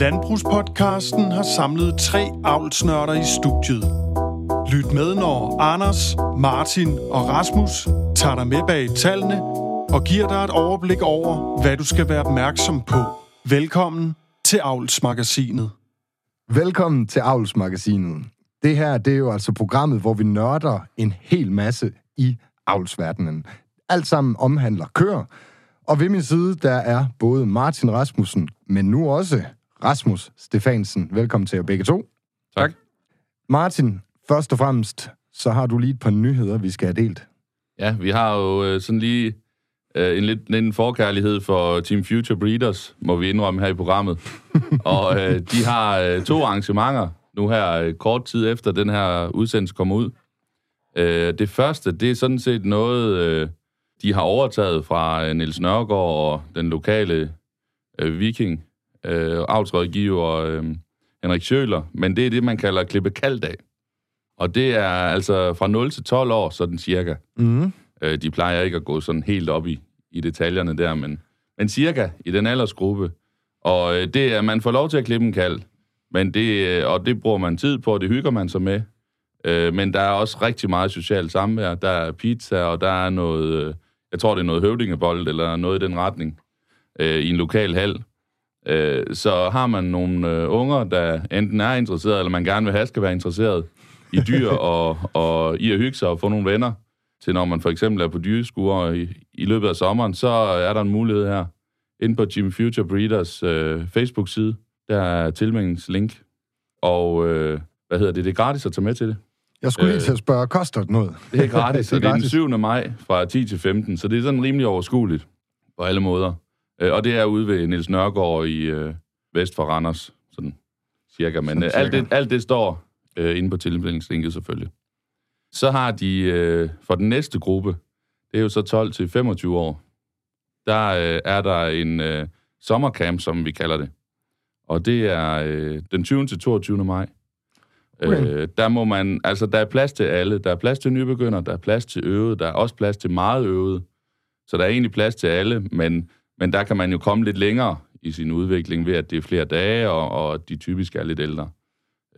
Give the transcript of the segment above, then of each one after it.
Landbrugspodcasten har samlet tre avlsnørder i studiet. Lyt med, når Anders, Martin og Rasmus tager dig med bag tallene og giver dig et overblik over, hvad du skal være opmærksom på. Velkommen til Avlsmagasinet. Velkommen til Avlsmagasinet. Det her, det er jo altså programmet, hvor vi nørder en hel masse i avlsverdenen. Alt sammen omhandler køer. Og ved min side, der er både Martin Rasmussen, men nu også Rasmus Stefansen. Velkommen til jer begge to. Tak. Martin, først og fremmest, så har du lige et par nyheder, vi skal have delt. Ja, vi har jo øh, sådan lige øh, en lidt en forkærlighed for Team Future Breeders, må vi indrømme her i programmet. og øh, de har øh, to arrangementer nu her øh, kort tid efter den her udsendelse kommer ud. Øh, det første, det er sådan set noget, øh, de har overtaget fra øh, Niels Nørgaard og den lokale øh, viking, øh, avlsrådgiver øh, Henrik Schøler, men det er det, man kalder klippe kalddag. Og det er altså fra 0 til 12 år, sådan cirka. Mm. Øh, de plejer ikke at gå sådan helt op i, i detaljerne der, men, men cirka i den aldersgruppe. Og øh, det er, man får lov til at klippe en kald, men det, øh, og det bruger man tid på, og det hygger man sig med. Øh, men der er også rigtig meget socialt samvær. Der er pizza, og der er noget, øh, jeg tror det er noget høvdingebold, eller noget i den retning, øh, i en lokal hal. Øh, så har man nogle øh, unger, der enten er interesseret, eller man gerne vil have, skal være interesseret i dyr, og, og i at hygge sig og få nogle venner, til når man for eksempel er på dyreskuer i, i løbet af sommeren, så er der en mulighed her. Inde på Jim Future Breeders øh, Facebook-side, der er tilmeldingslink. Og øh, hvad hedder det? Det er gratis at tage med til det. Jeg skulle lige Øh, til at spørge, koster det noget? Det er gratis, Det er og det er den gratis. 7. maj fra 10 til 15, så det er sådan rimelig overskueligt på alle måder. Øh, Og det er ude ved Niels Nørgaard i øh, vest for Randers, sådan cirka. Men Sådan øh, alt, cirka. det, alt det står øh, inde på tilmeldingslinket selvfølgelig. Så har de øh, for den næste gruppe, det er jo så 12 til 25 år, der øh, er der en øh, sommercamp, som vi kalder det. Og det er øh, den 20. til 22. maj. Okay. Øh, der må man, altså der er plads til alle. Der er plads til nybegynder, der er plads til øvede, der er også plads til meget øvede. Så der er egentlig plads til alle, men, men der kan man jo komme lidt længere i sin udvikling ved, at det er flere dage, og, og de typisk er lidt ældre.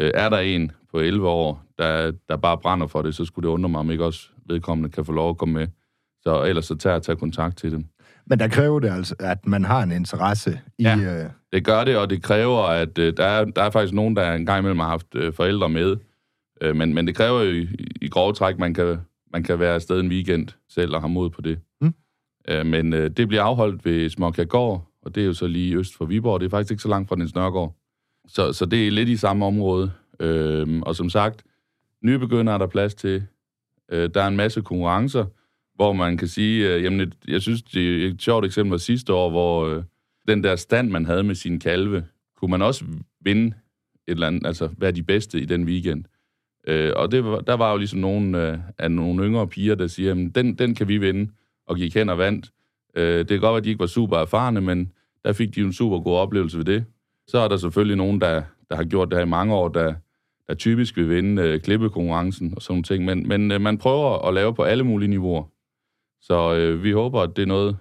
Øh, er der en på 11 år, der, der bare brænder for det, så skulle det undre mig, om ikke også vedkommende kan få lov at komme med. Så ellers så tager jeg tage kontakt til dem. Men der kræver det altså, at man har en interesse i... Ja. Øh, Det gør det, og det kræver, at øh, der, er, der er faktisk nogen, der en gang imellem har haft øh, forældre med. Øh, men, men det kræver jo i, i grove træk, man kan, man kan være afsted en weekend selv og have mod på det. Øh, men øh, det bliver afholdt ved Småkærgård, og det er jo så lige øst for Viborg. Det er faktisk ikke så langt fra den Nørgaard. Så, så det er lidt i samme område. Øh, og som sagt, nye begynder er der plads til. Øh, der er en masse konkurrencer, hvor man kan sige, øh, jamen, et, jeg synes, det er et sjovt eksempel var sidste år, hvor øh, den der stand, man havde med sine kalve, kunne man også vinde et eller andet, altså være de bedste i den weekend. Øh, og det der var jo ligesom nogle øh, af nogle yngre piger, der siger, jamen, den, den kan vi vinde, og gik hen og vandt. Øh, det kan godt være, at de ikke var super erfarne, men der fik de en super god oplevelse ved det. Så er der selvfølgelig nogen, der, der har gjort det her i mange år, der, der typisk vil vinde øh, klippekonkurrencen og sådan nogle ting. Men, men øh, man prøver at lave på alle mulige niveauer. Så øh, vi håber, at det er noget,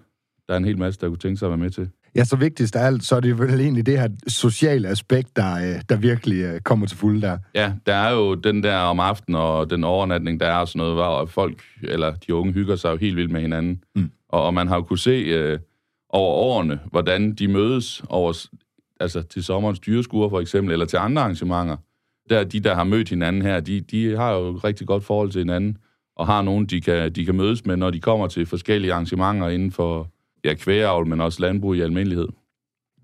der er en hel masse, der kunne tænke sig at være med til ja, så vigtigst af alt, så er det vel egentlig det her sociale aspekt, der, øh, der virkelig øh, kommer til fulde der. Ja, der er jo den der om aftenen og den overnatning, der er og sådan noget, hvor folk, eller de unge, hygger sig jo helt vildt med hinanden. Mm. Og, og man har jo kunne se øh, over årene, hvordan de mødes over, altså til sommerens dyreskuer for eksempel, eller til andre arrangementer. Der de, der har mødt hinanden her, de, de har jo et rigtig godt forhold til hinanden, og har nogen, de kan, de kan mødes med, når de kommer til forskellige arrangementer inden for ja, kvægeavl, men også landbrug i almindelighed.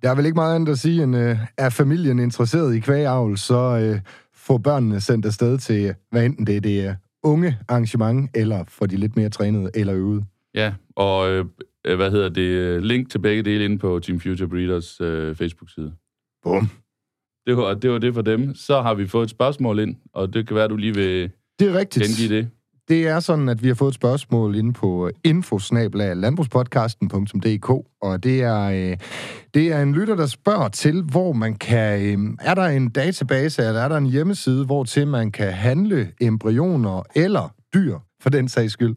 Der er vel ikke meget andet at sige, end øh, er familien interesseret i kvægeavl, så øh, får børnene sendt afsted til, øh, hvad enten det er det øh, unge arrangement, eller for de lidt mere trænede eller øvede. Ja, og øh, øh, hvad hedder det? Link til begge dele inde på Team Future Breeders øh, Facebook-side. Bum. Det var, det var det for dem. Så har vi fået et spørgsmål ind, og det kan være, du lige vil Det er rigtigt. gengive det. Det er sådan, at vi har fået et spørgsmål inde på øh, infosnablag.landbrugspodcasten.dk, og det er, øh, det er en lytter, der spørger til, hvor man kan... Øh, er der en database, eller er der en hjemmeside, hvor til man kan handle embryoner eller dyr, for den sags skyld?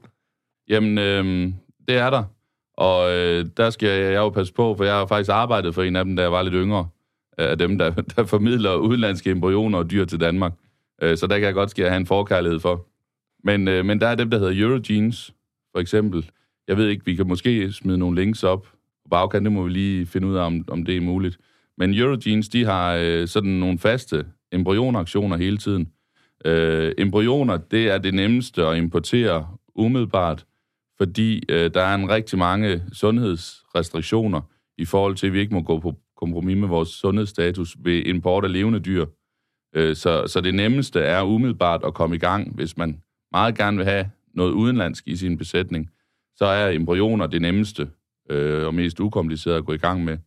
Jamen, øh, det er der. Og øh, der skal jeg, jeg jo passe på, for jeg har faktisk arbejdet for en af dem, da jeg var lidt yngre. Øh, af dem, der, der formidler udenlandske embryoner og dyr til Danmark. Øh, så der kan jeg godt ske have en forkærlighed for. Men, øh, men der er dem, der hedder Eurogenes, for eksempel. Jeg ved ikke, vi kan måske smide nogle links op på bagkanten, det må vi lige finde ud af, om, om det er muligt. Men Eurogenes, de har øh, sådan nogle faste embryonaktioner hele tiden. Øh, embryoner, det er det nemmeste at importere umiddelbart, fordi øh, der er en rigtig mange sundhedsrestriktioner i forhold til, at vi ikke må gå på kompromis med vores sundhedsstatus ved import af levende dyr. Øh, så, så det nemmeste er umiddelbart at komme i gang, hvis man meget gerne vil have noget udenlandsk i sin besætning, så er embryoner det nemmeste øh, og mest ukomplicerede at gå i gang med.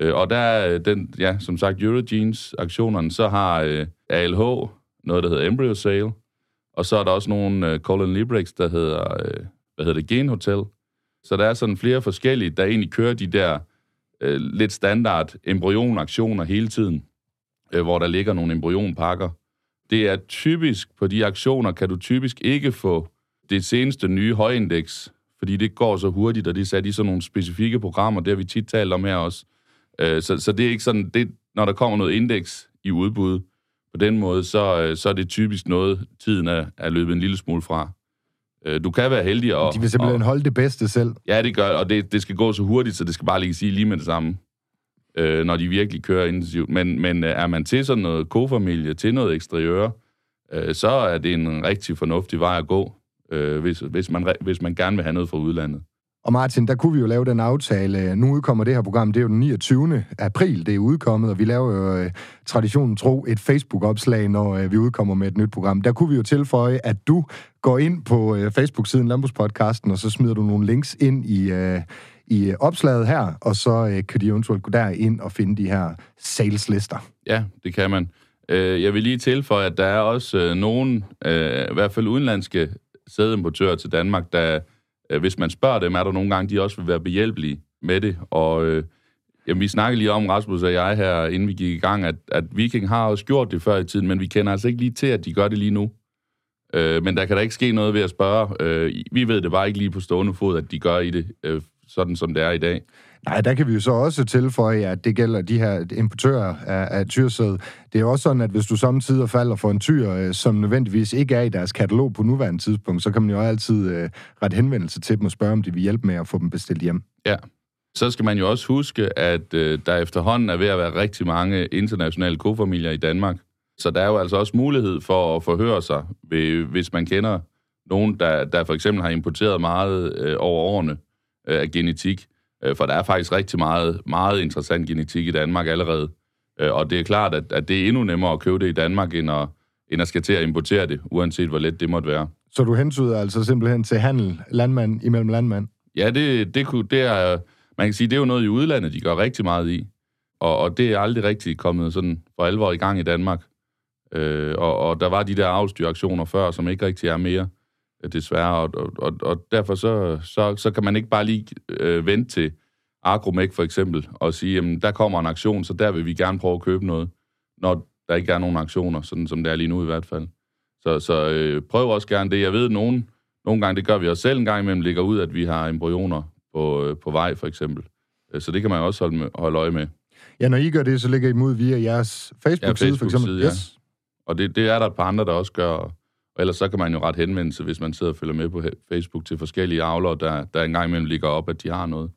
Øh, og der er den, ja, som sagt, Eurogenes-aktionerne, så har øh, ALH noget, der hedder Embryo Sale, og så er der også nogle øh, Colin Librex, der hedder, øh, hvad hedder det, Gen Hotel. Så der er sådan flere forskellige, der egentlig kører de der øh, lidt standard embryonaktioner hele tiden, øh, hvor der ligger nogle embryonpakker. Det er typisk, på de aktioner kan du typisk ikke få det seneste nye højindeks, fordi det går så hurtigt, og det er sat i sådan nogle specifikke programmer, det har vi tit talt om her også. Øh, så, så det er ikke sådan, det, når der kommer noget indeks i udbud, på den måde, så, øh, så er det typisk noget, tiden er, er løbet en lille smule fra. Øh, du kan være heldig og... De vil simpelthen og, holde det bedste selv. Ja, det gør, og det, det skal gå så hurtigt, så det skal bare lige sige lige med det samme, øh, når de virkelig kører intensivt. Men, men øh, er man til sådan noget kofamilie, til noget eksteriør, øh, så er det en rigtig fornuftig vej at gå, øh, hvis, hvis, man, hvis man gerne vil have noget fra udlandet. Og Martin, der kunne vi jo lave den aftale. Nu udkommer det her program, det er jo den 29. april, det er udkommet, og vi laver jo øh, traditionen tro et Facebook-opslag, når øh, vi udkommer med et nyt program. Der kunne vi jo tilføje, at du går ind på Facebook-siden Landbrugspodcasten, og så smider du nogle links ind i, i øh, opslaget her, og så øh, kan de eventuelt gå derind og finde de her saleslister. Ja, det kan man. Øh, jeg vil lige tilføje, at der er også øh, nogen, øh, i hvert fald udenlandske sædimportører til Danmark, der øh, hvis man spørger dem, er der nogle gange, de også vil være behjælpelige med det. Og øh, jamen, vi snakkede lige om, Rasmus og jeg her, inden vi gik i gang, at, at Viking har også gjort det før i tiden, men vi kender altså ikke lige til, at de gør det lige nu. Øh, men der kan da ikke ske noget ved at spørge. Øh, vi ved det bare ikke lige på stående fod, at de gør i det, øh, sådan som det er i dag. Nej, der kan vi jo så også tilføje, at det gælder de her importører af, af tyrsæd. Det er jo også sådan, at hvis du samtidig falder for en tyr, øh, som nødvendigvis ikke er i deres katalog på nuværende tidspunkt, så kan man jo altid øh, ret henvendelse til dem og spørge, om de vil hjælpe med at få dem bestilt hjem. Ja, så skal man jo også huske, at øh, der efterhånden er ved at være rigtig mange internationale kofamilier i Danmark. Så der er jo altså også mulighed for at forhøre sig, ved, hvis man kender nogen, der, der for eksempel har importeret meget øh, over årene øh, af genetik. Øh, for der er faktisk rigtig meget, meget interessant genetik i Danmark allerede. Øh, og det er klart, at, at det er endnu nemmere at købe det i Danmark, end at, end at skal til at importere det, uanset hvor let det måtte være. Så du hensyder altså simpelthen til handel landmand imellem landmand? Ja, det, det, kunne, det er, man kan sige, det er jo noget i udlandet, de gør rigtig meget i. Og, og det er aldrig rigtig kommet sådan for alvor i gang i Danmark. Øh, og, og der var de der afstyraktioner før, som ikke rigtig er mere desværre, og, og, og derfor så, så, så kan man ikke bare lige øh, vente til Agromec for eksempel, og sige, jamen der kommer en aktion, så der vil vi gerne prøve at købe noget, når der ikke er nogen aktioner, sådan som det er lige nu i hvert fald. Så, så øh, prøv også gerne det. Jeg ved, nogen, nogle gange, det gør vi os selv en gang imellem, ligger ud, at vi har embryoner på, øh, på vej for eksempel. Øh, så det kan man også holde, med, holde øje med. Ja, når I gør det, så ligger I ud via jeres Facebook-side, ja, Facebook for eksempel. Ja. Yes. Og det, det er der et par andre, der også gør, og ellers så kan man jo ret henvende sig, hvis man sidder og følger med på Facebook til forskellige avlere, der, der engang imellem ligger op, at de har noget.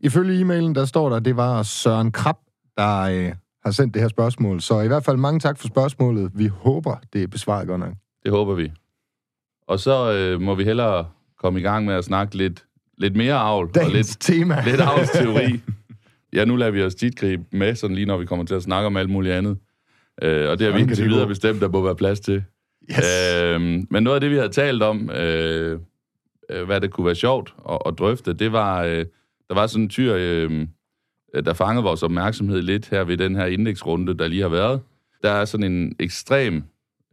Ifølge e-mailen, der står der, at det var Søren Krab, der øh, har sendt det her spørgsmål. Så i hvert fald mange tak for spørgsmålet. Vi håber, det er besvaret godt nok. Det håber vi. Og så øh, må vi hellere komme i gang med at snakke lidt, lidt mere avl. Dagens og lidt, tema. lidt avlsteori. ja, nu lader vi os tit gribe med, sådan lige når vi kommer til at snakke om alt muligt andet. Øh, og det har vi indtil videre bestemt, der må være plads til. Yes. Øh, men noget af det, vi havde talt om, øh, øh, hvad det kunne være sjovt at, at drøfte, det var, øh, der var sådan en tyr, øhm, øh, der fangede vores opmærksomhed lidt her ved den her indeksrunde, der lige har været. Der er sådan en ekstrem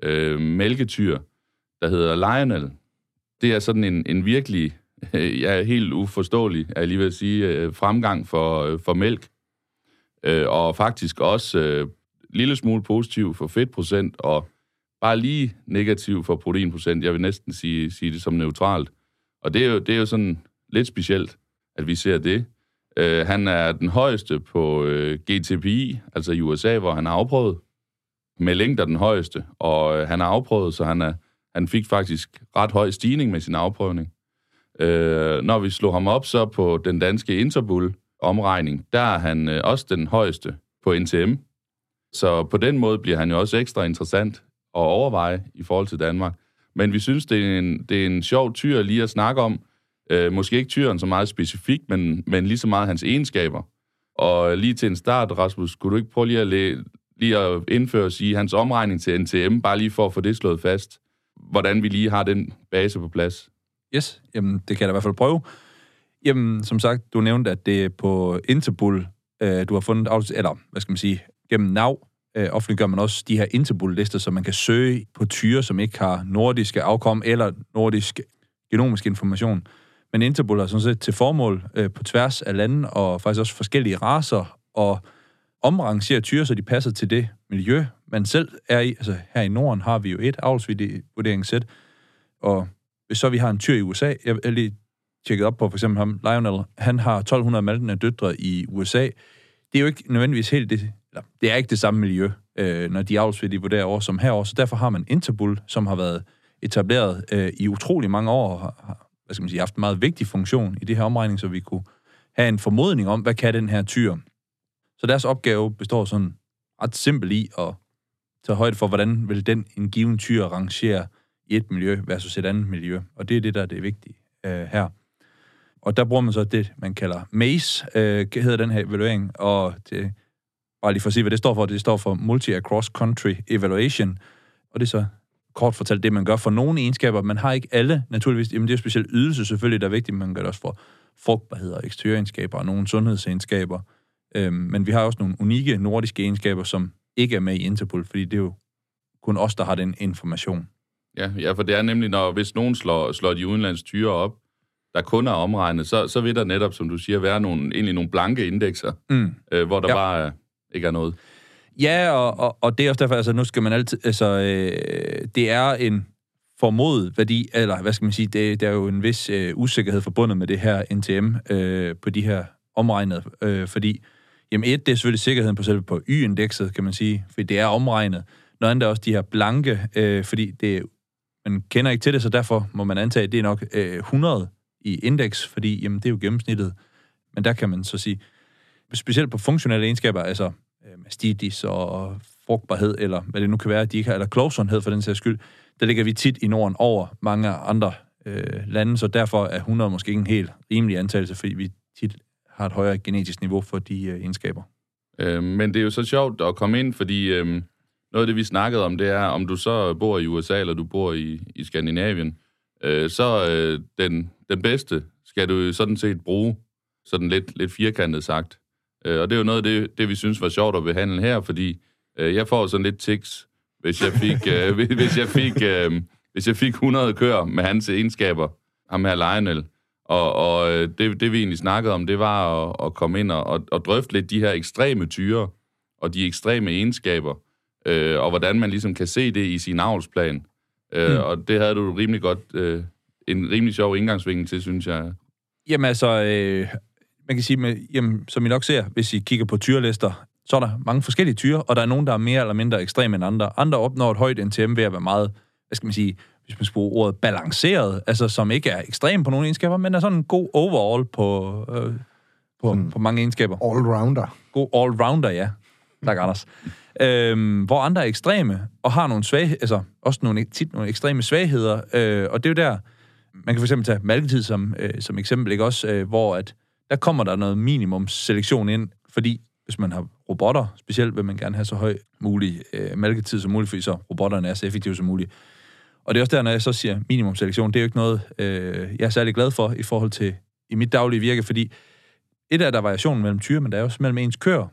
øh, mælketyr, der hedder Lionel. Det er sådan en, en virkelig, øh, ja, helt uforståelig, er jeg lige vil sige, øh, fremgang for, øh, for mælk. Øh, og faktisk også øh, lille smule positiv for fedtprocent, og bare lige negativ for proteinprocent. Jeg vil næsten sige, sige det som neutralt. Og det er, jo, det er jo sådan lidt specielt, at vi ser det. Øh, han er den højeste på øh, GTPI, altså i USA, hvor han har afprøvet. Med længder den højeste, og øh, han har afprøvet, så han, er, han fik faktisk ret høj stigning med sin afprøvning. Øh, når vi slog ham op så på den danske Interbull-omregning, der er han øh, også den højeste på NTM. Så på den måde bliver han jo også ekstra interessant overveje i forhold til Danmark. Men vi synes, det er en, det er en sjov tyr lige at snakke om. Øh, måske ikke tyren så meget specifikt, men, men lige så meget hans egenskaber. Og lige til en start, Rasmus, skulle du ikke prøve lige at, læ- lige at indføre sig sige hans omregning til NTM, bare lige for at få det slået fast, hvordan vi lige har den base på plads? Yes, jamen det kan jeg da i hvert fald prøve. Jamen, som sagt, du nævnte, at det er på Interbull, øh, du har fundet, eller hvad skal man sige, gennem NAV, øh, offentliggør man også de her Interbull-lister, så man kan søge på tyre, som ikke har nordiske afkom eller nordisk genomisk information. Men Interbull har sådan set til formål øh, på tværs af lande og faktisk også forskellige raser og omrangere tyre, så de passer til det miljø, man selv er i. Altså her i Norden har vi jo et avlsvurderingssæt, og hvis så vi har en tyr i USA, jeg har lige tjekket op på for eksempel ham, Lionel, han har 1200 maltende døtre i USA. Det er jo ikke nødvendigvis helt det, eller, det er ikke det samme miljø, øh, når de avlsværdige vurderer over som herovre, så derfor har man Interbull, som har været etableret øh, i utrolig mange år, og har, hvad skal man sige, haft en meget vigtig funktion i det her omregning, så vi kunne have en formodning om, hvad kan den her tyr. Så deres opgave består sådan ret simpelt i at tage højde for, hvordan vil den en given tyr rangere i et miljø versus et andet miljø. Og det er det, der er det vigtige øh, her. Og der bruger man så det, man kalder MACE, øh, hedder den her evaluering, og det, bare lige for at sige, hvad det står for, det står for Multi-Across Country Evaluation, og det er så kort fortalt det, man gør for nogle egenskaber. Man har ikke alle, naturligvis. Jamen, det er jo specielt ydelse selvfølgelig, der er vigtigt, men man gør det også for frugtbarhed og eksteriøregenskaber og nogle sundhedsegenskaber. Øhm, men vi har også nogle unikke nordiske egenskaber, som ikke er med i Interpol, fordi det er jo kun os, der har den information. Ja, ja for det er nemlig, når hvis nogen slår, slår de udenlands tyre op, der kun er omregnet, så, så vil der netop, som du siger, være nogle, egentlig nogle blanke indekser, Mm. øh, hvor der Ja. bare ikke er noget. Ja, og, og, og det er også derfor, altså nu skal man altid, altså øh, det er en formodet værdi, eller hvad skal man sige, det, der er jo en vis øh, usikkerhed forbundet med det her NTM øh, på de her omregnet, øh, fordi, jamen et, det er selvfølgelig sikkerheden på selve på Y-indekset, kan man sige, fordi det er omregnet. Noget andet er også de her blanke, øh, fordi det, man kender ikke til det, så derfor må man antage, at det er nok øh, 100 i indeks, fordi jamen, det er jo gennemsnittet. Men der kan man så sige, specielt på funktionelle egenskaber, altså øh, mastitis og frugtbarhed, eller hvad det nu kan være, de ikke har, eller klovsundhed for den sags skyld, der ligger vi tit i Norden over mange andre øh, lande, så derfor er 100 måske ikke en helt rimelig antagelse, fordi vi tit har et højere genetisk niveau for de øh, egenskaber. Øh, men det er jo så sjovt at komme ind, fordi øh, noget af det, vi snakkede om, det er, om du så bor i USA, eller du bor i, i Skandinavien, øh, så øh, den, den bedste skal du jo sådan set bruge, sådan lidt, lidt firkantet sagt. Øh, og det er jo noget af det, det, vi synes var sjovt at behandle her, fordi øh, jeg får sådan lidt tics, hvis jeg fik, øh, hvis- hvis jeg fik, øh, hvis jeg fik 100 køer med hans egenskaber, ham her Lionel. Og, og øh, det, det, vi egentlig snakkede om, det var at, at komme ind og, og, og drøfte lidt de her ekstreme tyre og de ekstreme egenskaber, øh, og hvordan man ligesom kan se det i sin avlsplan. Øh, Mm. Og det havde du rimelig godt, øh, en rimelig sjov indgangsvinkel til, synes jeg. Jamen altså, øh, man kan sige, med, jamen, som I nok ser, hvis I kigger på tyrelister, så er der mange forskellige tyre, og der er nogen, der er mere eller mindre ekstreme end andre. Andre opnår et højt NTM ved at være meget, hvad skal man sige, hvis man bruge ordet balanceret, altså som ikke er ekstrem på nogle egenskaber, men er sådan en god overall på, øh, på, Sådan- på mange egenskaber. Allrounder. God all-rounder, ja. Tak, Anders. Øhm, hvor andre er ekstreme, og har nogle svag, altså også nogle, tit nogle ekstreme svagheder, øh, og det er jo der, man kan for eksempel tage malketid som, øh, som eksempel, ikke også, øh, hvor at der kommer der noget minimum selektion ind, fordi hvis man har robotter, specielt vil man gerne have så høj mulig øh, mælketid som muligt, fordi så robotterne er så effektive som muligt. Og det er også der, når jeg så siger minimum selektion, det er jo ikke noget, øh, jeg er særlig glad for i forhold til i mit daglige virke, fordi et af der er variationen mellem tyre, men der er også mellem ens køer.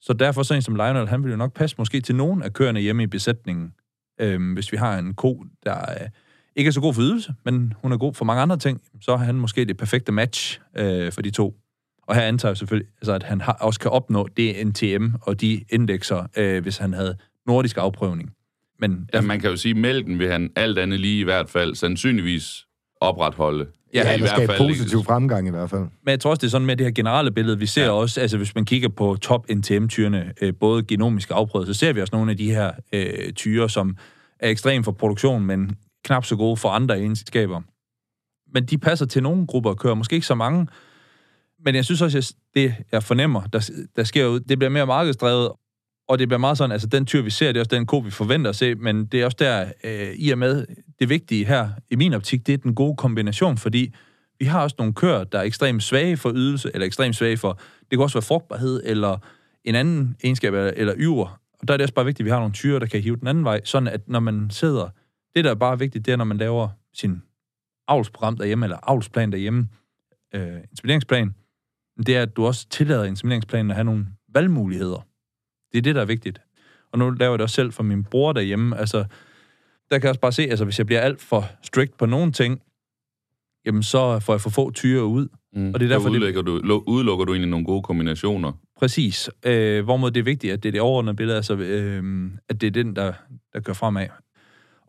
Så derfor så en som Lionel, han vil jo nok passe måske til nogen af køerne hjemme i besætningen. øh, hvis vi har en ko, der ikke er så god for ydelse, men hun er god for mange andre ting, så er han måske det perfekte match øh, for de to. Og her antager jeg selvfølgelig, altså, at han har, også kan opnå det NTM og de indekser, øh, hvis han havde nordisk afprøvning. Men Ja, man kan jo sige, at mælken vil han alt andet lige i hvert fald sandsynligvis opretholde Ja, i eller hvert fald- positiv fremgang i hvert fald. Men jeg tror også, det er sådan med det her generelle billede. Vi ser ja. Ja. også, altså hvis man kigger på top NTM-tyrene, øh, både genomisk afprøvet, så ser vi også nogle af de her øh, tyre, som er ekstrem for produktion, men knap så gode for andre egenskaber. Men de passer til nogle grupper og kører måske ikke så mange. Men jeg synes også, at det, jeg fornemmer, der, der sker ud, det bliver mere markedsdrevet, og det bliver meget sådan, altså den tyr, vi ser, det er også den ko, vi forventer at se, men det er også der, øh, i og med, det vigtige her, i min optik, det er den gode kombination, fordi vi har også nogle køer, der er ekstremt svage for ydelse, eller ekstremt svage for, det kan også være frugtbarhed, eller en anden egenskab, eller, eller yver. Og der er det også bare vigtigt, at vi har nogle tyre, der kan hive den anden vej, sådan at når man sidder, det der er bare vigtigt, det er, når man laver sin avlsprogram derhjemme, eller avlsplan derhjemme, øh, inseminationsplan, det er, at du også tillader insemineringsplanen at have nogle valgmuligheder. Det er det, der er vigtigt. Og nu laver jeg det også selv for min bror derhjemme. Altså, der kan jeg også bare se, altså hvis jeg bliver alt for strict på nogle ting, jamen så får jeg for få tyre ud. Mm. Og det er derfor, så det- udelukker, du, udelukker du egentlig nogle gode kombinationer. Præcis. Øh, hvorimod det er vigtigt, at det er det overordnede billede, altså øh, at det er den, der, der kører fremad.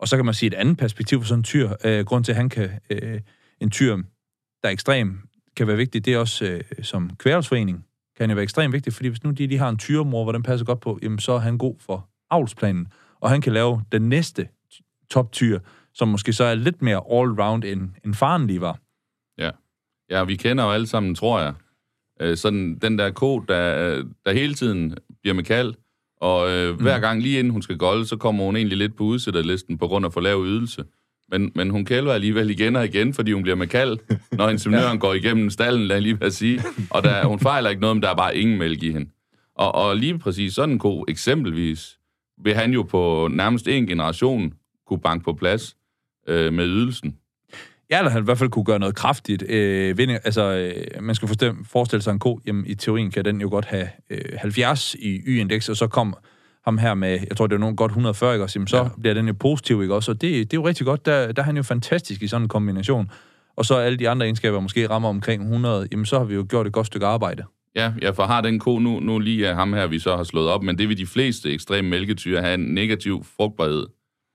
Og så kan man sige et andet perspektiv for sådan en tyr. Øh, grund til, at han kan, øh, en tyr, der er ekstrem, kan være vigtig, det er også øh, som kværelsforening, kan jo være ekstremt vigtigt, fordi hvis nu de, de har en tyremor, hvor den passer godt på, jamen så er han god for avlsplanen, og han kan lave den næste toptyr, som måske så er lidt mere all-round, end, end faren lige var. Ja, ja, vi kender jo alle sammen, tror jeg. Øh, sådan den der ko, der, der hele tiden bliver med kald, og øh, hver gang lige inden hun skal golde, så kommer hun egentlig lidt på udsætterlisten på grund af for lav ydelse. Men, men hun kælder alligevel igen og igen, fordi hun bliver med kald, når inseminøren ja. går igennem stallen, lad jeg lige at sige. Og der, hun fejler ikke noget, men der er bare ingen mælk i hende. Og, og lige præcis sådan en ko, eksempelvis, vil han jo på nærmest en generation kunne banke på plads øh, med ydelsen. Ja, eller han i hvert fald kunne gøre noget kraftigt. Øh, vinding, altså, øh, man skal forstemme, forestille sig en ko, jamen i teorien kan den jo godt have øh, 70 i y-indeks, og så kom ham her med, jeg tror det er nogen godt 140, ikke også? Jamen, så. Ja. bliver den jo positiv, ikke også? Og det, det er jo rigtig godt, der, der er han jo fantastisk i sådan en kombination. Og så alle de andre egenskaber måske rammer omkring 100, jamen så har vi jo gjort et godt stykke arbejde. Ja, ja, for har den ko nu, nu lige af ham her, vi så har slået op, men det vil de fleste ekstreme mælketyre have en negativ frugtbarhed.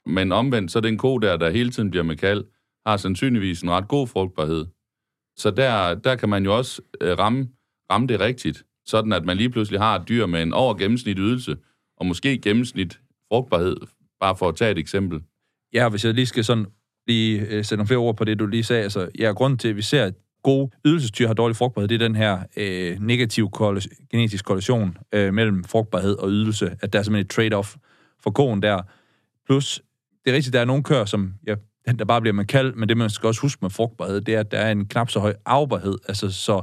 Men omvendt, så den ko der, der hele tiden bliver med kald, har sandsynligvis en ret god frugtbarhed. Så der, der kan man jo også øh, ramme, ramme det rigtigt, sådan at man lige pludselig har et dyr med en over gennemsnit ydelse, og måske gennemsnit frugtbarhed, bare for at tage et eksempel. Ja, hvis jeg lige skal sådan lige øh, sætte nogle flere ord på det, du lige sagde. Altså, ja, grunden til, at vi ser, at gode ydelsestyr har dårlig frugtbarhed, det er den her øh, negativ korrela- genetisk korrelation øh, mellem frugtbarhed og ydelse. At der er simpelthen et trade-off for koen der. Plus, det er rigtigt, der er nogle køer, som jeg der bare bliver med kald, men det man skal også huske med frugtbarhed, det er, at der er en knap så høj afbarhed. Altså, så,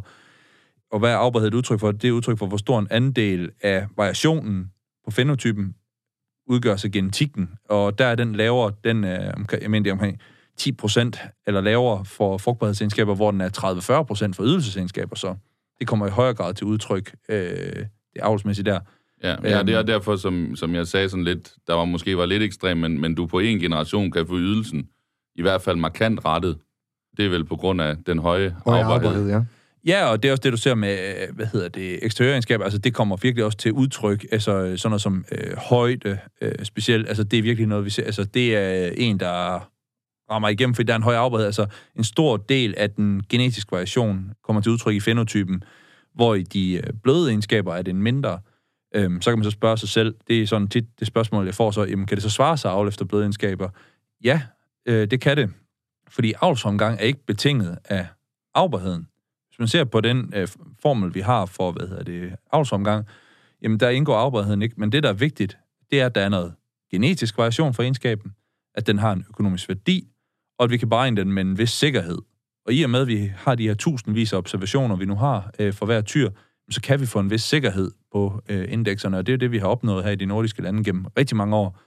og hvad er afbarhed et udtryk for? Det er udtryk for, hvor stor en andel af variationen på fenotypen udgør sig genetikken, og der er den lavere, den er, omkring- jeg mener, det omkring 10% eller lavere for frugtbarhedsegenskaber, hvor den er 30-40% for ydelsesegenskaber, så det kommer i højere grad til udtryk, øh, det avlsmæssigt der. Ja, ja det er Øhm. derfor, som, som jeg sagde sådan lidt, der var måske var lidt ekstrem, men, men du på en generation kan få ydelsen i hvert fald markant rettet. Det er vel på grund af den høje Høj afbarhed. arbejdet, ja. Ja, og det er også det, du ser med, øh, hvad hedder det, eksteriøregenskaber, altså det kommer virkelig også til udtryk, altså sådan noget som øh, højde øh, specielt, altså det er virkelig noget, vi ser, altså det er en, der rammer igennem, fordi der er en høj afbarhed, altså en stor del af den genetiske variation kommer til udtryk i fenotypen, hvor i de øh, bløde egenskaber er det en mindre, øhm, så kan man så spørge sig selv, det er sådan tit det spørgsmål, jeg får så, jamen, kan det så svare sig at avle efter bløde egenskaber? Ja, øh, det kan det, fordi avlsomgang er ikke betinget af afbarheden. Hvis man ser på den øh, formel, vi har for, hvad hedder det, avlsomgang, jamen der indgår afbarheden ikke, men det, der er vigtigt, det er, at der er noget genetisk variation for egenskaben, at den har en økonomisk værdi, og at vi kan beregne den med en vis sikkerhed. Og i og med, at vi har de her tusindvis af observationer, vi nu har øh, for hver tyr, så kan vi få en vis sikkerhed på øh, indekserne, og det er det, vi har opnået her i de nordiske lande gennem rigtig mange år,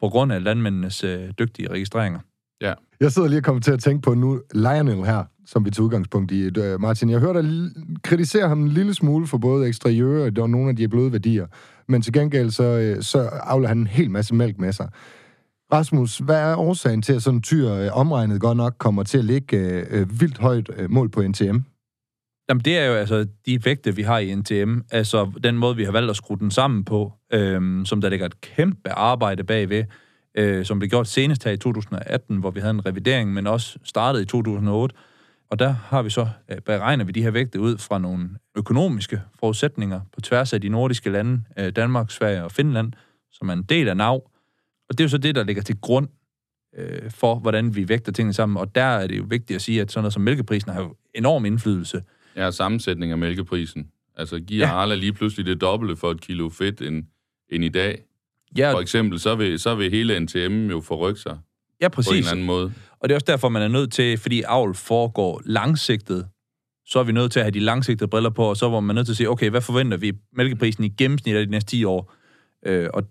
på grund af landmændenes øh, dygtige registreringer. Jeg sidder lige og kommer til at tænke på nu Lionel her, som vi tager udgangspunkt i. Øh, Martin, jeg hørte dig kritisere ham en lille smule for både eksteriører og nogle af de bløde værdier. Men til gengæld så, øh, så afler han en hel masse mælk med sig. Rasmus, hvad er årsagen til, at sådan en tyr øh, omregnet godt nok kommer til at ligge øh, øh, vildt højt øh, mål på NTM? Jamen, det er jo altså de vægte, vi har i NTM. Altså den måde, vi har valgt at skrue den sammen på, øhm, som der ligger et kæmpe arbejde bagved, øh, som blev gjort senest her i 2018, hvor vi havde en revidering, men også startede i 2008. Og der har vi så, øh, beregner vi de her vægte ud fra nogle økonomiske forudsætninger på tværs af de nordiske lande, øh, Danmark, Sverige og Finland, som er en del af NAV. Og det er jo så det, der ligger til grund øh, for, hvordan vi vægter tingene sammen. Og der er det jo vigtigt at sige, at sådan noget som mælkeprisen har jo enorm indflydelse. Ja, sammensætning af mælkeprisen. Altså giver ja. Arla lige pludselig det dobbelte for et kilo fedt end, end i dag. Ja, For eksempel, så vil, så vil hele NTM jo forrykke sig ja på en præcis. eller anden måde. Og det er også derfor, man er nødt til, fordi avl foregår langsigtet, så er vi nødt til at have de langsigtede briller på, og så var man nødt til at sige, okay, hvad forventer vi mælkeprisen i gennemsnit af de næste 10 år? Øh, og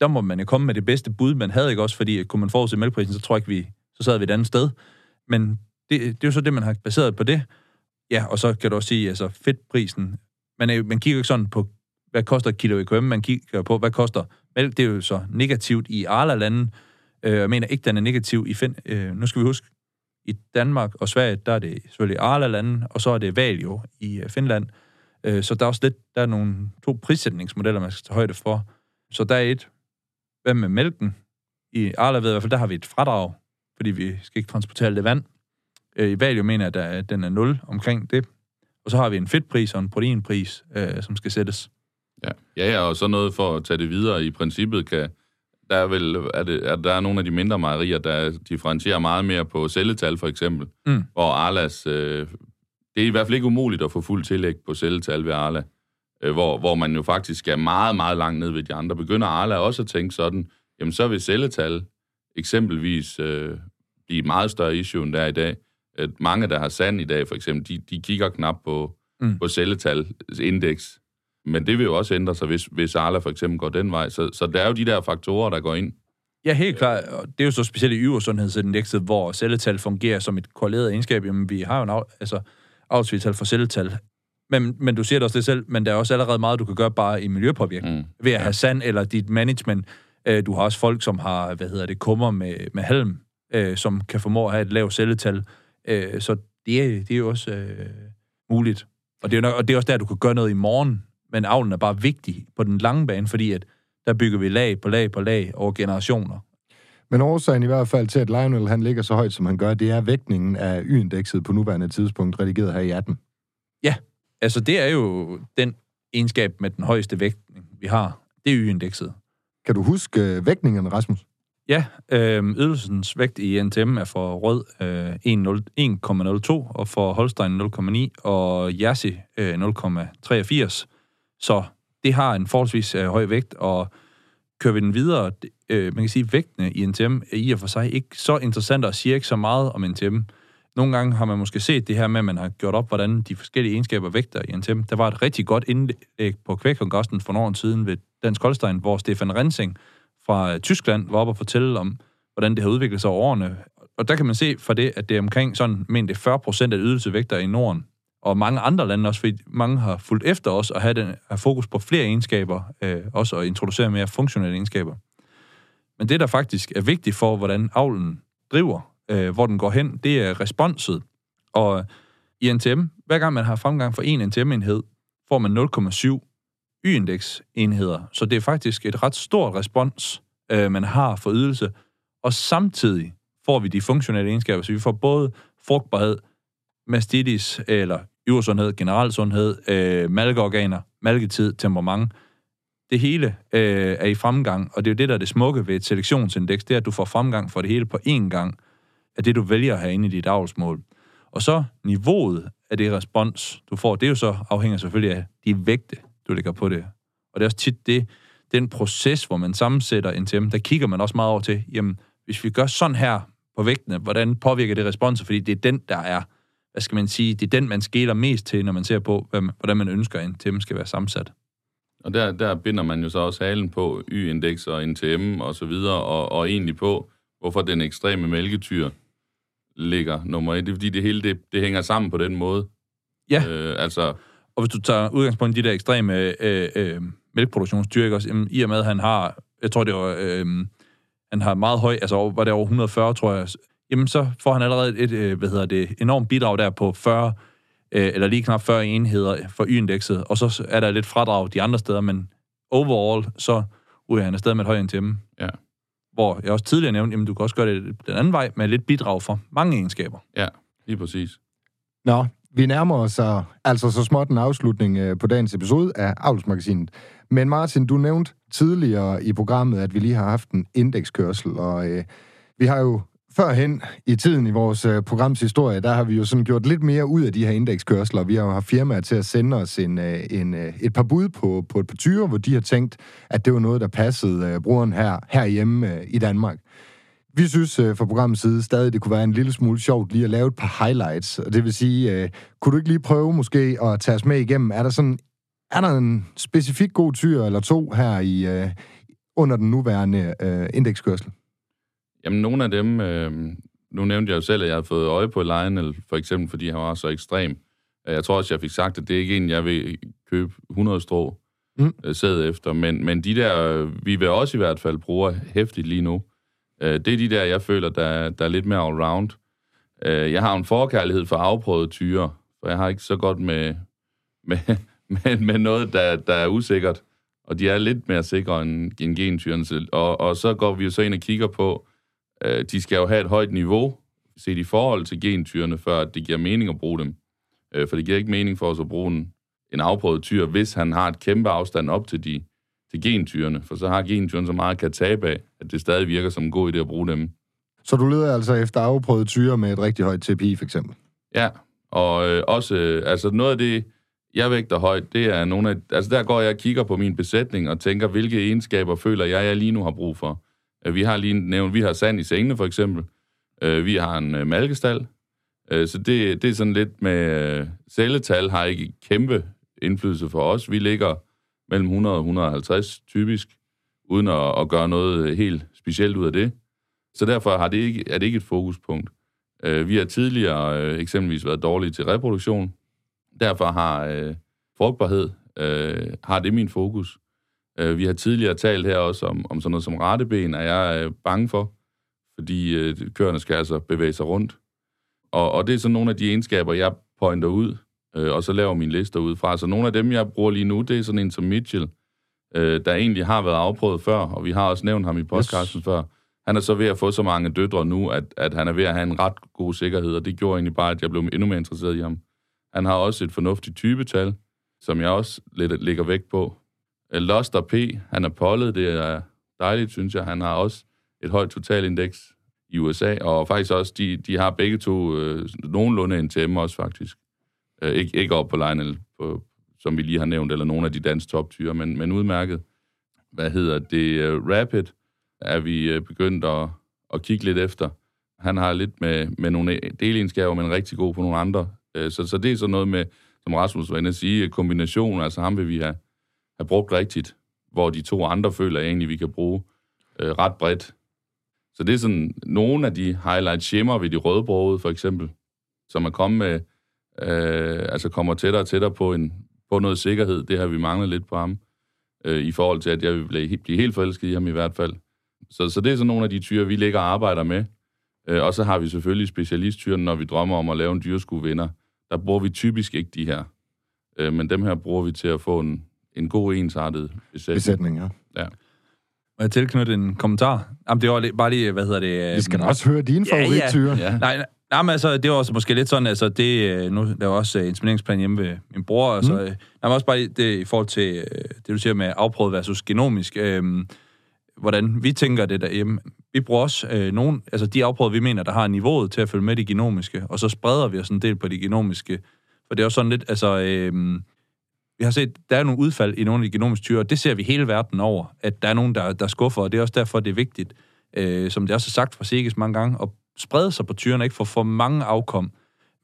der må man jo komme med det bedste bud, man havde ikke også, fordi kunne man forudse mælkeprisen, så tror jeg ikke, vi, så sad vi et andet sted. Men det, det er jo så det, man har baseret på det. Ja, og så kan du også sige, altså fedtprisen, man, er, man kigger jo ikke sådan på, hvad koster et kilo EKM, man kigger på, hvad koster Vel, det er jo så negativt i Arla-landen, Øh, jeg mener ikke, den er negativ i Finland. Øh, nu skal vi huske, i Danmark og Sverige, der er det selvfølgelig Arla-landen, og så er det Valio i øh, Finland. Øh, så der er også lidt, der er nogle to prissætningsmodeller, man skal tage højde for. Så der er et, hvad med mælken? I Arla ved i hvert fald, der har vi et fradrag, fordi vi skal ikke transportere det vand. Øh, I Valio mener jeg, at den er 0 omkring det. Og så har vi en fedtpris og en proteinpris, øh, som skal sættes. Ja. ja, ja, og så noget for at tage det videre. I princippet kan, der er vel, er det, er der er nogle af de mindre mejerier, der differentierer meget mere på celletal, for eksempel. Mm. Hvor Arlas, øh, det er i hvert fald ikke umuligt at få fuld tillæg på celletal ved Arla. Øh, hvor, hvor man jo faktisk er meget, meget langt ned ved de andre. Begynder Arla også at tænke sådan, jamen så vil celletal eksempelvis øh, blive et meget større issue, end der er i dag. At mange, der har sand i dag, for eksempel, de, de kigger knap på, Mm. på celletal-indeks. Men det vil jo også ændre sig, hvis, hvis Arla for eksempel går den vej. Så, så der er jo de der faktorer, der går ind. Ja, helt klart. Det er jo så specielt i yversundhedsindekset, hvor celletal fungerer som et korreleret egenskab. Jamen, vi har jo en af, altså, afsvital for celletal. Men, men du siger det også det selv, men der er også allerede meget, du kan gøre bare i miljøpåvirkning. Mm. Ved at have sand eller dit management. Øh, Du har også folk, som har, hvad hedder det, kummer med, med halm, øh, som kan formå at have et lavt celletal. Øh, Så det er, det er jo også øh, muligt. Og det, er nok, og det er også der, du kan gøre noget i morgen. Men avlen er bare vigtig på den lange bane, fordi at der bygger vi lag på lag på lag over generationer. Men årsagen i hvert fald til, at Lionel han ligger så højt, som han gør, det er vægtningen af y-indekset på nuværende tidspunkt, redigeret her i 18. Altså, det er jo den egenskab med den højeste vægtning, vi har. Det er y-indekset. Kan du huske øh, vægtningerne, Rasmus? Ja, øh, ydelsens vægt i NTM er for rød øh, 1,02, og for Holstein 0,9, og Jersey øh, 0,83. Så det har en forholdsvis øh, høj vægt, og kører vi den videre, øh, man kan sige, vægtene i NTM er i og for sig ikke så interessant og siger ikke så meget om NTM. Nogle gange har man måske set det her med, at man har gjort op, hvordan de forskellige egenskaber vægter i NTM. Der var et rigtig godt indlæg på Kvægkongressen for nogle år siden ved Dansk Holstein, hvor Stefan Rensing fra øh, Tyskland var oppe og fortælle om, hvordan det har udviklet sig over årene. Og der kan man se fra det, at det er omkring sådan, men det 40 procent af ydelsevægter i Norden. Og mange andre lande også, fordi mange har fulgt efter os og har, den, har fokus på flere egenskaber, øh, også at introducere mere funktionelle egenskaber. Men det, der faktisk er vigtigt for, hvordan avlen driver, øh, hvor den går hen, det er responset. Og i NTM, hver gang man har fremgang for en NTM-enhed, får man 0,7 y-indeks-enheder. Så det er faktisk et ret stort respons, øh, man har for ydelse. Og samtidig får vi de funktionelle egenskaber, så vi får både frugtbarhed, mastitis eller yversundhed, generel sundhed, øh, malkeorganer, malketid, temperament. Det hele øh, er i fremgang, og det er jo det, der er det smukke ved et selektionsindeks, det er, at du får fremgang for det hele på én gang, af det, du vælger at have inde i dit avlsmål. Og så niveauet af det respons, du får, det er jo så afhænger selvfølgelig af de vægte, du lægger på det. Og det er også tit det, den proces, hvor man sammensætter NTM, der kigger man også meget over til, jamen, hvis vi gør sådan her på vægtene, hvordan påvirker det responser? Fordi det er den, der er, hvad skal man sige, det er den, man skæler mest til, når man ser på, man- hvordan man ønsker, at NTM skal være sammensat. Og der, der binder man jo så også halen på Y-indeks og NTM og så videre, og, og egentlig på, hvorfor den ekstreme mælketyr ligger nummer et. Det er fordi, det hele det, det hænger sammen på den måde. Ja. Øh, altså, Og hvis du tager udgangspunkt i de der ekstreme øh, øh, mælkeproduktionsdyr, også, jamen, i og med, at han har, jeg tror, det var, øh, han har meget høj, altså var det over 140, tror jeg, jamen så får han allerede et, øh, hvad hedder det, enormt bidrag der på 40, øh, eller lige knap 40 enheder for y-indekset, og så er der lidt fradrag de andre steder, men overall, så ryger han afsted med et højt NTM. Ja. Hvor jeg også tidligere nævnte, jamen du kan også gøre det den anden vej, med lidt bidrag for mange egenskaber. ja, lige præcis. Nå, vi nærmer os uh, altså så småt en afslutning på dagens episode af Avlsmagasinet. Men Martin, du nævnte tidligere i programmet, at vi lige har haft en indekskørsel, og uh, vi har jo førhen i tiden i vores øh, programs historie, der har vi jo sådan gjort lidt mere ud af de her indekskørsler. Vi har jo haft firmaer til at sende os en, øh, en, øh, et par bud på, på et par tyre, hvor de har tænkt, at det var noget, der passede øh, brugeren her, herhjemme øh, i Danmark. Vi synes øh, fra programmets side stadig, det kunne være en lille smule sjovt lige at lave et par highlights. Og det vil sige, øh, kunne du ikke lige prøve måske at tage os med igennem? Er der sådan er der en specifik god tyr eller to her i øh, under den nuværende øh, indekskørsel? Jamen, nogle af dem... Øh, nu nævnte jeg jo selv, at jeg havde fået øje på Lionel, for eksempel, fordi han var så ekstrem. Jeg tror også, jeg fik sagt, at det er ikke en, jeg vil købe 100 strå mm. sæd efter. Men, men de der, vi vil også i hvert fald bruge hæftigt lige nu, det er de der, jeg føler, der, der er lidt mere all-round. Jeg har en forkærlighed for afprøvede tyre, for jeg har ikke så godt med, med, med, med noget, der, der er usikkert. Og de er lidt mere sikre end, end gentyrene. Og, og så går vi jo så ind og kigger på, øh, de skal jo have et højt niveau, set i forhold til gentyrene, før det giver mening at bruge dem. Øh, for det giver ikke mening for os at bruge en, en afprøvet tyr, hvis han har et kæmpe afstand op til de til gentyrene, for så har gentyrene så meget kan tabe af, at det stadig virker som en god idé at bruge dem. Så du leder altså efter afprøvet tyre med et rigtig højt TPI, for eksempel? Ja, og øh, også, øh, altså noget af det, jeg vægter højt, det er nogle af, altså der går jeg og kigger på min besætning og tænker, hvilke egenskaber føler jeg, jeg lige nu har brug for. Øh, vi har lige nævnt, vi har sand i sengene for eksempel. Øh, vi har en øh, malkestal. Så det, det er sådan lidt med... Celletal har ikke kæmpe indflydelse for os. Vi ligger mellem 100 og 150 typisk, uden at, at gøre noget helt specielt ud af det. Så derfor har det ikke, er det ikke et fokuspunkt. Vi har tidligere eksempelvis været dårlige til reproduktion. Derfor har øh, frugtbarhed øh, har det min fokus. Øh, vi har tidligere talt her også om, om sådan noget som retteben, er jeg øh, bange for, fordi øh, køerne skal altså bevæge sig rundt. Og, og det er sådan nogle af de egenskaber, jeg pointer ud, øh, og så laver min lister ud fra. Så nogle af dem, jeg bruger lige nu, det er sådan en som Mitchell, øh, der egentlig har været afprøvet før, og vi har også nævnt ham i podcasten yes. før. Han er så ved at få så mange døtre nu, at, at han er ved at have en ret god sikkerhed, og det gjorde egentlig bare, at jeg blev endnu mere interesseret i ham. Han har også et fornuftigt typetal, som jeg også lidt lægger vægt på. Øh, Loster P, han er pollet, det er dejligt, synes jeg. Han har også et højt totalindeks i USA, og faktisk også, de, de har begge to øh, nogenlunde en TM også faktisk. Øh, ikke, ikke op på Lionel, på, som vi lige har nævnt, eller nogle af de dansk toptyre, men, men udmærket. Hvad hedder det? Øh, Rapid er vi øh, begyndt at, at kigge lidt efter. Han har lidt med, med nogle delegenskaber, men rigtig god på nogle andre. Øh, så, så det er sådan noget med, som Rasmus var inde at sige, kombination, altså ham vil vi have er brugt rigtigt, hvor de to andre føler egentlig, vi kan bruge øh, ret bredt. Så det er sådan nogle af de highlight shimmer ved de rødbrogede, for eksempel, som er kommet med, øh, altså kommer tættere og tættere på, en, på noget sikkerhed. Det har vi manglet lidt på ham, øh, i forhold til, at jeg vil blive, blive helt forelsket i ham i hvert fald. Så, så det er sådan nogle af de tyre, vi ligger og arbejder med. Øh, og så har vi selvfølgelig specialisttyren, når vi drømmer om at lave en dyreskuevinder. Der bruger vi typisk ikke de her. Øh, men dem her bruger vi til at få en, en god ensartet besætning. Besætning, ja. ja. Må jeg tilknytte en kommentar? Jamen, det var bare lige, hvad hedder det? Vi skal også høre dine ja, favorittyre. Ja. Ja. Nej, nej, men altså, det var også måske lidt sådan, altså, det, øh, nu der var også uh, inspirationsplan hjemme ved min bror, altså, mm. nej, men også bare det i forhold til uh, det, du siger med afprøvet versus genomisk, uh, hvordan vi tænker det derhjemme. Vi bruger også uh, nogle, altså de afprøvede, vi mener, der har niveauet til at følge med de genomiske, og så spreder vi os en del på de genomiske, for det er jo sådan lidt, altså, øh, vi har set, der er nogle udfald i nogle af de genomiske tyre, og det ser vi hele verden over, at der er nogen, der, der skuffer, og det er også derfor, det er vigtigt, øh, som det også er sagt fra Sikkes mange gange, at sprede sig på tyrene, ikke for for mange afkom.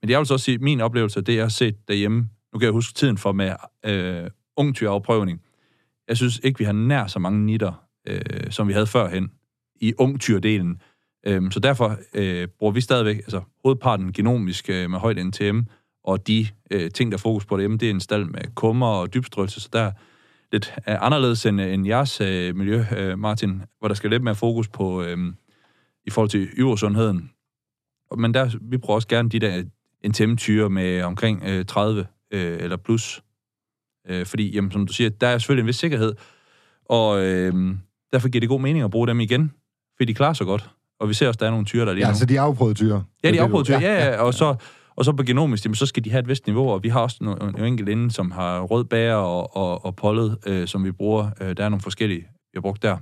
Men jeg vil så også sige, at min oplevelse af det, jeg har set derhjemme, nu kan jeg huske tiden for med øh, ungtyrafprøvning, jeg synes ikke, vi har nær så mange nitter, øh, som vi havde førhen i ungtyrdelen. Øh, så derfor øh, bruger vi stadigvæk, altså hovedparten genomisk øh, med højt NTM, og de øh, ting, der er fokus på derhjemme, det er en stald med kummer og dybstrøelse, så der er lidt er anderledes end, end jeres øh, miljø, øh, Martin, hvor der skal lidt mere fokus på øh, i forhold til yversundheden. Men der, vi bruger også gerne de der NTM-tyre med omkring øh, 30 øh, eller plus. Øh, fordi, jamen, som du siger, der er selvfølgelig en vis sikkerhed, og øh, derfor giver det god mening at bruge dem igen, fordi de klarer sig godt. Og vi ser også, der er nogle tyre, der er lige Ja, nu. altså de afprøvede tyre. Ja, de afprøvede tyre, ja, ja, og så Og så på genomisk, jamen, så skal de have et vist niveau, og vi har også nogle, nogle enkelte inde, som har rød bære og, og, og pollet, øh, som vi bruger. Øh, der er nogle forskellige, vi har brugt der.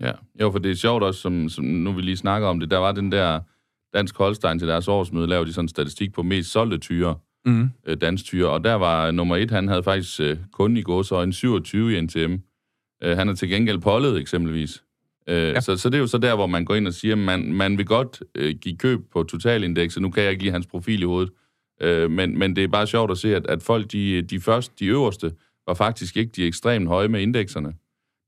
Ja, jo, for det er sjovt også, som, som nu vi lige snakker om det, der var den der Dansk Holstein til deres årsmøde, lavede de sådan en statistik på mest solgte tyre, Mm. øh, dansk tyre, og der var nummer et, han havde faktisk øh, kun i går så en 27 i NTM. Øh, han er til gengæld pollet eksempelvis. Øh, ja. så, så det er jo så der, hvor man går ind og siger, man, man vil godt øh, give køb på totalindekset. Nu kan jeg ikke lide hans profil i hovedet. Øh, men, men det er bare sjovt at se, at, at folk, de, de første, de øverste, var faktisk ikke de ekstremt høje med indekserne.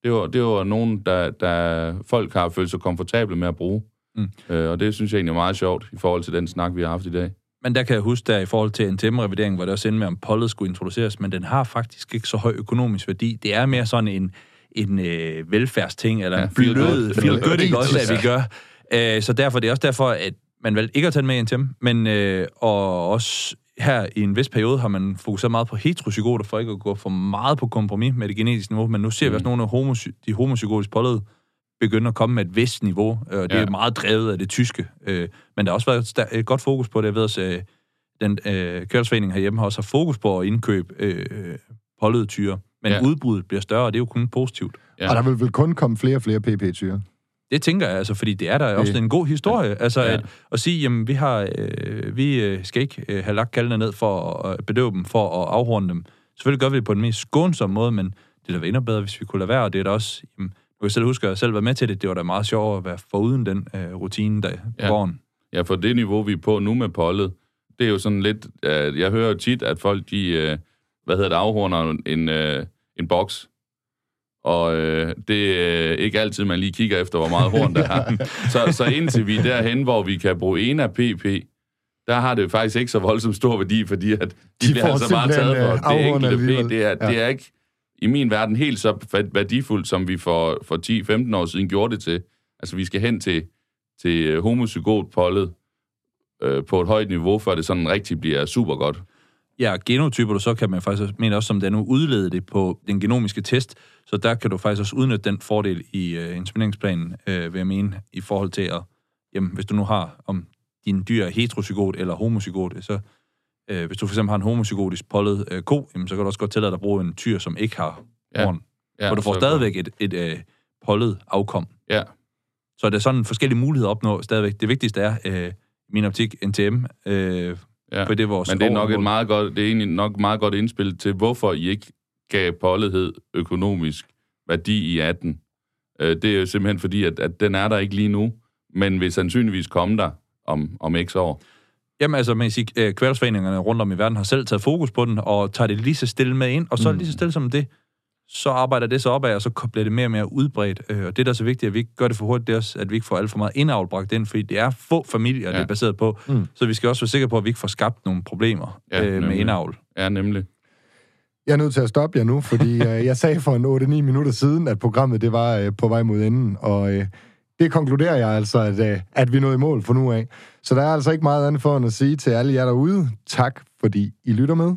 Det var, det var nogen, der, der folk har følt sig komfortable med at bruge. Mm. Øh, og det synes jeg egentlig er meget sjovt i forhold til den snak, vi har haft i dag. Men der kan jeg huske, der i forhold til NTM-revideringen, hvor det også endte med, om pollet skulle introduceres, men den har faktisk ikke så høj økonomisk værdi. Det er mere sådan en, en øh, velfærdsting, eller Ja, en feel good. ikke også, at vi gør. Øh, så derfor, det er også derfor, at man valgte ikke at tage den med i NTM, men øh, og også her i en vis periode har man fokuseret meget på heterozygoter, for ikke at gå for meget på kompromis med det genetiske niveau, men nu ser vi også nogle af homosy- de homozygotisk pollede begynde at komme med et vist niveau, øh, og det Ja. er meget drevet af det tyske. Øh, men der har også været et, godt fokus på det. Jeg ved også, øh, den øh, kørselsforening herhjemme har også haft fokus på at indkøbe øh, pollede tyre. Men Ja. udbuddet bliver større, og det er jo kun positivt. Ja. Og der vil vel kun komme flere og flere PP-tyre. Det tænker jeg, altså, fordi det er der Det- også en god historie. Ja. Altså, Ja. at, at sige, jamen, vi, har, øh, vi øh, skal ikke øh, have lagt kaldene ned for at øh, bedøve dem, for at afhorne dem. Selvfølgelig gør vi det på den mest skånsomme måde, men det er da endnu bedre, hvis vi kunne lade være, og det er da også... Jamen, nu kan jeg selv huske, at jeg selv var med til det. Det var da meget sjovere at være foruden den øh, rutine der på Ja. gården. Ja, for det niveau, vi er på nu med pollet, det er jo sådan lidt... Uh, jeg hører jo tit, at folk, de, uh, hvad hedder det, afhorner en, uh, en boks. Og uh, det er ikke altid, man lige kigger efter, hvor meget horn der er. Så, så indtil vi er derhen, hvor vi kan bruge en af PP, der har det faktisk ikke så voldsomt stor værdi, fordi at de, De bliver altså bare taget for øh, det afhornet enkelte alligevel. P. Det er, Ja. det er ikke i min verden helt så værdifuldt, som vi for, for 10-15 år siden gjorde det til. Altså, vi skal hen til, til øh, homozygot pollet øh, på et højt niveau, før det sådan rigtig bliver super godt. Ja, genotyper, så kan man faktisk også, mener også, som det er nu, udlede det på den genomiske test, så der kan du faktisk også udnytte den fordel i øh, insemineringsplanen, øh, vil jeg mene, i forhold til at, jamen, hvis du nu har, om din dyr er heterozygot eller homozygot, så øh, hvis du for eksempel har en homozygotisk pollet øh, ko, jamen, så kan du også godt tillade dig at bruge en tyr, som ikke har Ja. horn, Ja, hvor du får stadigvæk et, et øh, pollet afkom. Ja, Så der er sådan forskellige muligheder at opnå stadigvæk. Det vigtigste er, øh, min optik, NTM, øh, ja. for det er vores Men det er nok et meget godt, det er egentlig nok meget godt indspil til, hvorfor I ikke gav pollethed økonomisk værdi i 18. Øh, det er jo simpelthen fordi, at, at den er der ikke lige nu, men vil sandsynligvis komme der om, om x år. Jamen altså, man kan sige, øh, kværsforeningerne rundt om i verden har selv taget fokus på den, og tager det lige så stille med ind, og så mm. lige så stille som det, så arbejder det så opad, og så bliver det mere og mere udbredt. Øh, Og det, der er så vigtigt, at vi ikke gør det for hurtigt, det er også, at vi ikke får alt for meget indavl bragt ind, fordi det er få familier, ja. det er baseret på. Mm. Så vi skal også være sikre på, at vi ikke får skabt nogle problemer Ja, øh, med indavl. Ja, nemlig. Jeg er nødt til at stoppe jer nu, fordi øh, jeg sagde for en 8-9 minutter siden, at programmet det var øh, på vej mod enden, og øh, det konkluderer jeg altså, at, øh, at vi nåede i mål for nu af. Så der er altså ikke meget andet for end at sige til alle jer derude, tak fordi I lytter med.